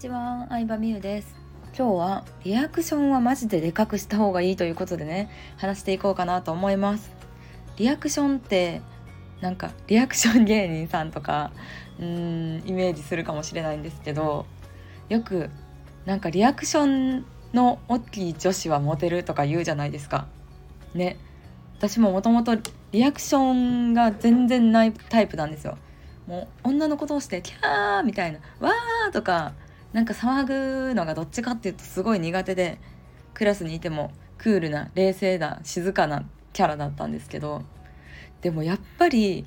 ちは、相葉美優です。今日はリアクションはマジででかくした方がいいということでね話していこうかなと思います。リアクションってなんかリアクション芸人さんとかうーんイメージするかもしれないんですけどよくなんかリアクションの大きい女子はモテるとか言うじゃないですか。ね。私ももともとリアクションが全然ないタイプなんですよ。もう女の子同士でキャーみたいなわーとかなんか騒ぐのがどっちかっていうとすごい苦手でクラスにいてもクールな冷静な静かなキャラだったんですけどでもやっぱり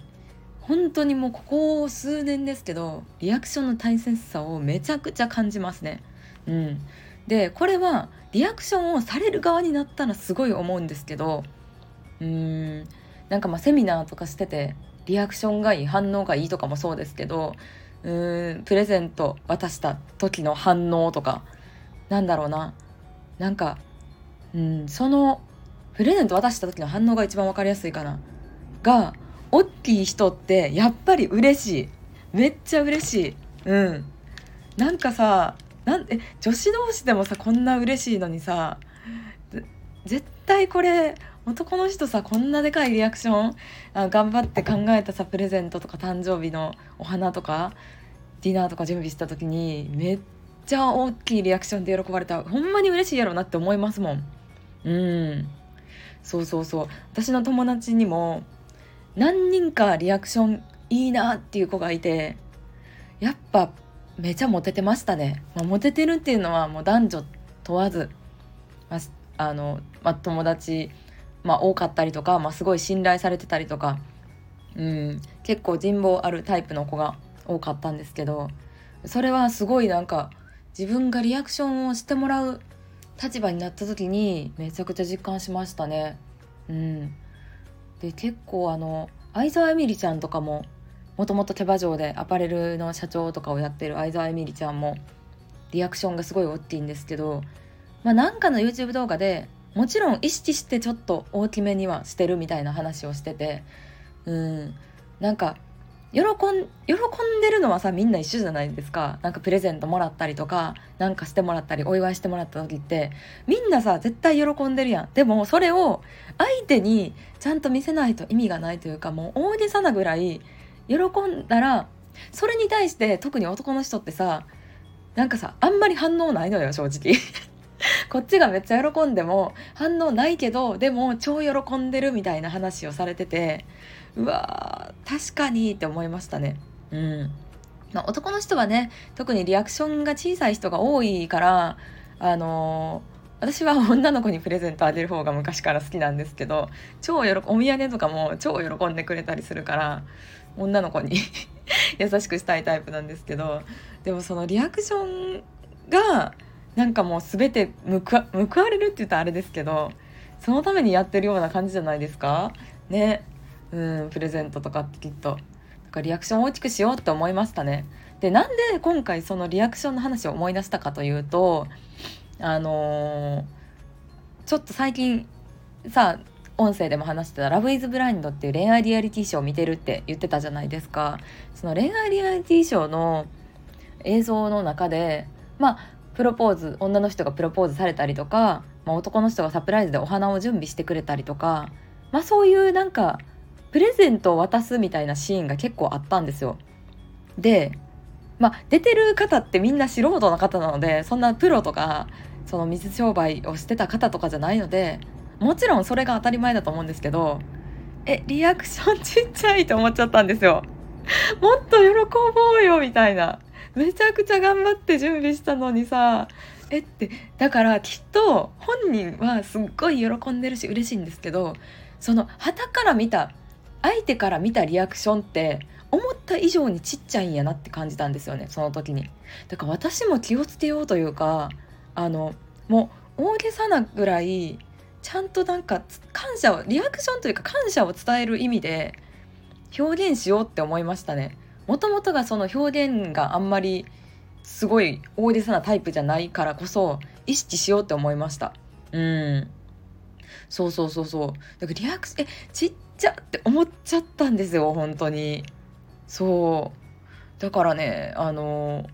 本当にもうここ数年ですけどリアクションの大切さをめちゃくちゃ感じますね。うん、でこれはリアクションをされる側になったらすごい思うんですけどうーんなんかまあセミナーとかしててリアクションがいい反応がいいとかもそうですけどうーんプレゼント渡した時の反応とかなんだろうな。なんかうんそのプレゼント渡した時の反応が一番分かりやすいかな。が大きい人ってやっぱり嬉しい。めっちゃ嬉しい。うん。なんかさなんえ女子同士でもさこんな嬉しいのにさ絶対これ男の人さこんなでかいリアクションあ頑張って考えたさプレゼントとか誕生日のお花とかディナーとか準備した時にめっちゃ大きいリアクションで喜ばれた。ほんまに嬉しいやろなって思いますもん。うん。そうそうそう。私の友達にも何人かリアクションいいなっていう子がいてやっぱめちゃモテてましたね、まあ、モテてるっていうのはもう男女問わず、まあ、あの、まあ、友達まあ、多かったりとか、まあ、すごい信頼されてたりとか、うん、結構人望あるタイプの子が多かったんですけどそれはすごいなんか自分がリアクションをしてもらう立場になった時にめちゃくちゃ実感しましたね。うん、で結構あの相沢エミリちゃんとかももともと手羽城でアパレルの社長とかをやってる相沢エミリちゃんもリアクションがすごい大きいんですけど、まあ、なんかの YouTube 動画でもちろん意識してちょっと大きめにはしてるみたいな話をしててうんなんか喜ん喜んでるのはさみんな一緒じゃないですか。なんかプレゼントもらったりとかなんかしてもらったりお祝いしてもらった時ってみんなさ絶対喜んでるやん。でもそれを相手にちゃんと見せないと意味がないというかもう大げさなぐらい喜んだらそれに対して特に男の人ってさなんかさあんまり反応ないのよ正直。こっちがめっちゃ喜んでも反応ないけどでも超喜んでるみたいな話をされててうわー確かにって思いましたね。うん。まあ、男の人はね特にリアクションが小さい人が多いからあのー、私は女の子にプレゼントあげる方が昔から好きなんですけど超喜お土産とかも超喜んでくれたりするから女の子に 優しくしたいタイプなんですけどでもそのリアクションがなんかもう全て報われるって言ったらあれですけどそのためにやってるような感じじゃないですか？ね。うんプレゼントとかってきっと。だからリアクション大きくしようって思いましたね。でなんで今回そのリアクションの話を思い出したかというとあのー、ちょっと最近さ音声でも話してた「ラブイズブラインドっていう恋愛リアリティショーを見てるって言ってたじゃないですか。その恋愛リアリティショーの映像の中でまあプロポーズ女の人がプロポーズされたりとか、まあ、男の人がサプライズでお花を準備してくれたりとか、まあ、そういうなんかプレゼントを渡すみたいなシーンが結構あったんですよ。で、まあ、出てる方ってみんな素人の方なのでそんなプロとかその水商売をしてた方とかじゃないのでもちろんそれが当たり前だと思うんですけどえリアクションちっちゃいと思っちゃったんですよ。もっと喜ぼうよみたいな。めちゃくちゃ頑張って準備したのにさえってだからきっと本人はすっごい喜んでるし嬉しいんですけどその旗から見た相手から見たリアクションって思った以上にちっちゃいんやなって感じたんですよねその時に。だから私も気をつけようというかあのもう大げさなぐらいちゃんとなんか感謝をリアクションというか感謝を伝える意味で表現しようって思いましたね。もともとがその表現があんまりすごい大げさなタイプじゃないからこそ意識しようって思いました。うん。そうそうそうそう。だからリアクションえちっちゃって思っちゃったんですよ本当に。そう。だからねあの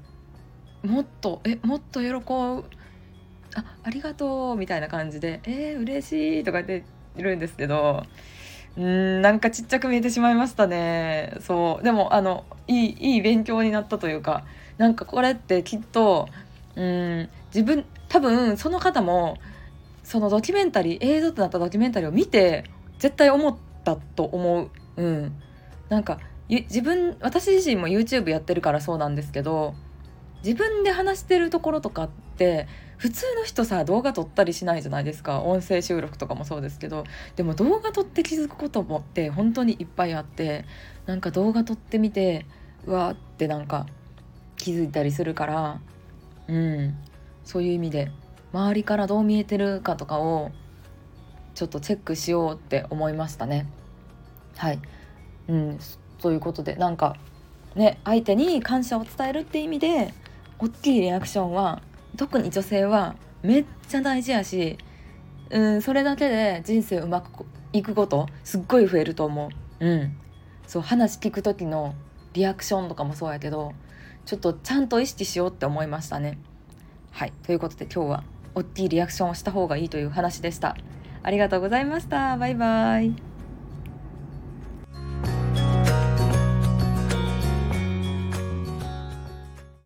もっとえもっと喜ぶ。あありがとうみたいな感じでえー、嬉しいとか言ってるんですけどうんなんかちっちゃく見えてしまいましたね。そう。でもあのいいいい勉強になったというかなんかこれってきっとうん自分多分その方もそのドキュメンタリー映像となったドキュメンタリーを見て絶対思ったと思う。うん。なんか自分私自身も YouTube やってるからそうなんですけど自分で話してるところとかって普通の人さ動画撮ったりしないじゃないですか。音声収録とかもそうですけど。でも動画撮って気づくこともって本当にいっぱいあってなんか動画撮ってみてうわーってなんか気づいたりするからうん。そういう意味で。周りからどう見えてるかとかをちょっとチェックしようって思いましたね。はい、うん、ということでなんかね相手に感謝を伝えるって意味で大きいリアクションは特に女性はめっちゃ大事やし、うん、それだけで人生うまくいくことすっごい増えると思う。うん、そう話聞く時のリアクションとかもそうやけどちょっとちゃんと意識しようって思いましたね。はいということで今日は大きいリアクションをした方がいいという話でした。ありがとうございました。バイバイ。